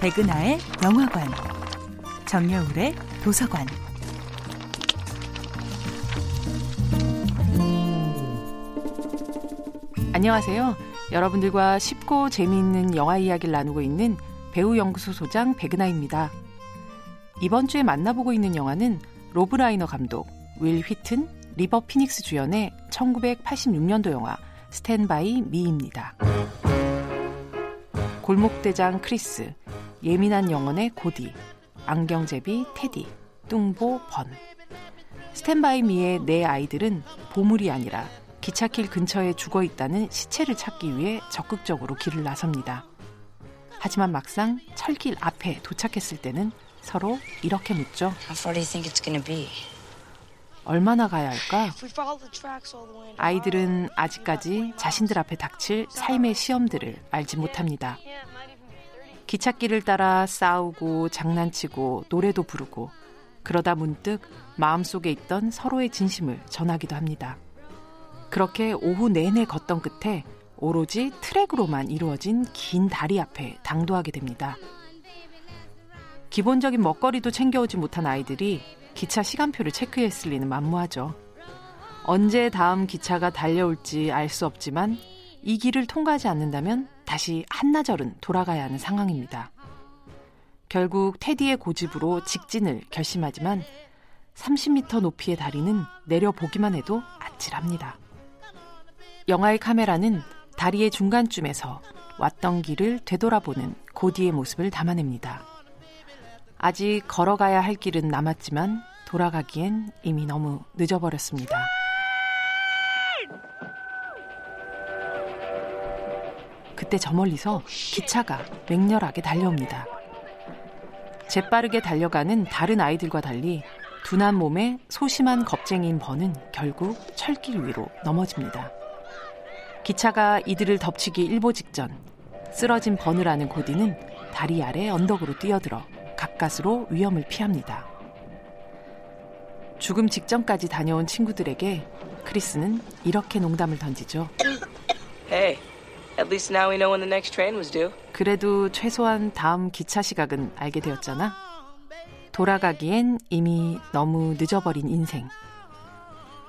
백은하의 영화관, 정여울의 도서관. 안녕하세요. 여러분들과 쉽고 재미있는 영화 이야기를 나누고 있는 배우 연구소 소장 백은하입니다. 이번 주에 만나보고 있는 영화는 로브 라이너 감독, 윌 휘튼, 리버 피닉스 주연의 1986년도 영화 스탠바이 미입니다. 골목대장 크리스, 예민한 영혼의 고디, 안경제비 테디, 뚱보 번. 스탠바이 미의 네 아이들은 보물이 아니라 기차길 근처에 죽어 있다는 시체를 찾기 위해 적극적으로 길을 나섭니다. 하지만 막상 철길 앞에 도착했을 때는 서로 이렇게 묻죠. 얼마나 가야 할까? 아이들은 아직까지 자신들 앞에 닥칠 삶의 시험들을 알지 못합니다. 기찻길을 따라 싸우고 장난치고 노래도 부르고 그러다 문득 마음속에 있던 서로의 진심을 전하기도 합니다. 그렇게 오후 내내 걷던 끝에 오로지 트랙으로만 이루어진 긴 다리 앞에 당도하게 됩니다. 기본적인 먹거리도 챙겨오지 못한 아이들이 기차 시간표를 체크했을 리는 만무하죠. 언제 다음 기차가 달려올지 알 수 없지만 이 길을 통과하지 않는다면 다시 한나절은 돌아가야 하는 상황입니다. 결국 테디의 고집으로 직진을 결심하지만 30m 높이의 다리는 내려보기만 해도 아찔합니다. 영화의 카메라는 다리의 중간쯤에서 왔던 길을 되돌아보는 고디의 모습을 담아냅니다. 아직 걸어가야 할 길은 남았지만 돌아가기엔 이미 너무 늦어버렸습니다. 그때 저 멀리서 기차가 맹렬하게 달려옵니다. 재빠르게 달려가는 다른 아이들과 달리 둔한 몸에 소심한 겁쟁이인 번은 결국 철길 위로 넘어집니다. 기차가 이들을 덮치기 일보 직전 쓰러진 아는 고디는 다리 아래 언덕으로 뛰어들어 가까스로 위험을 피합니다. 죽음 직전까지 다녀온 친구들에게 크리스는 이렇게 농담을 던지죠. Hey, at least now we know when the next train was due. 그래도 최소한 다음 기차 시각은 알게 되었잖아. 돌아가기엔 이미 너무 늦어버린 인생.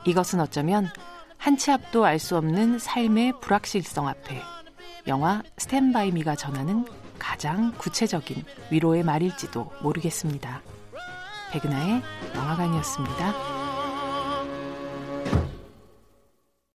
이것은 어쩌면 한 치 앞도 알 수 없는 삶의 불확실성 앞에 영화 스탠바이 미가 전하는 가장 구체적인 위로의 말일지도 모르겠습니다. 백은하의 영화관이었습니다.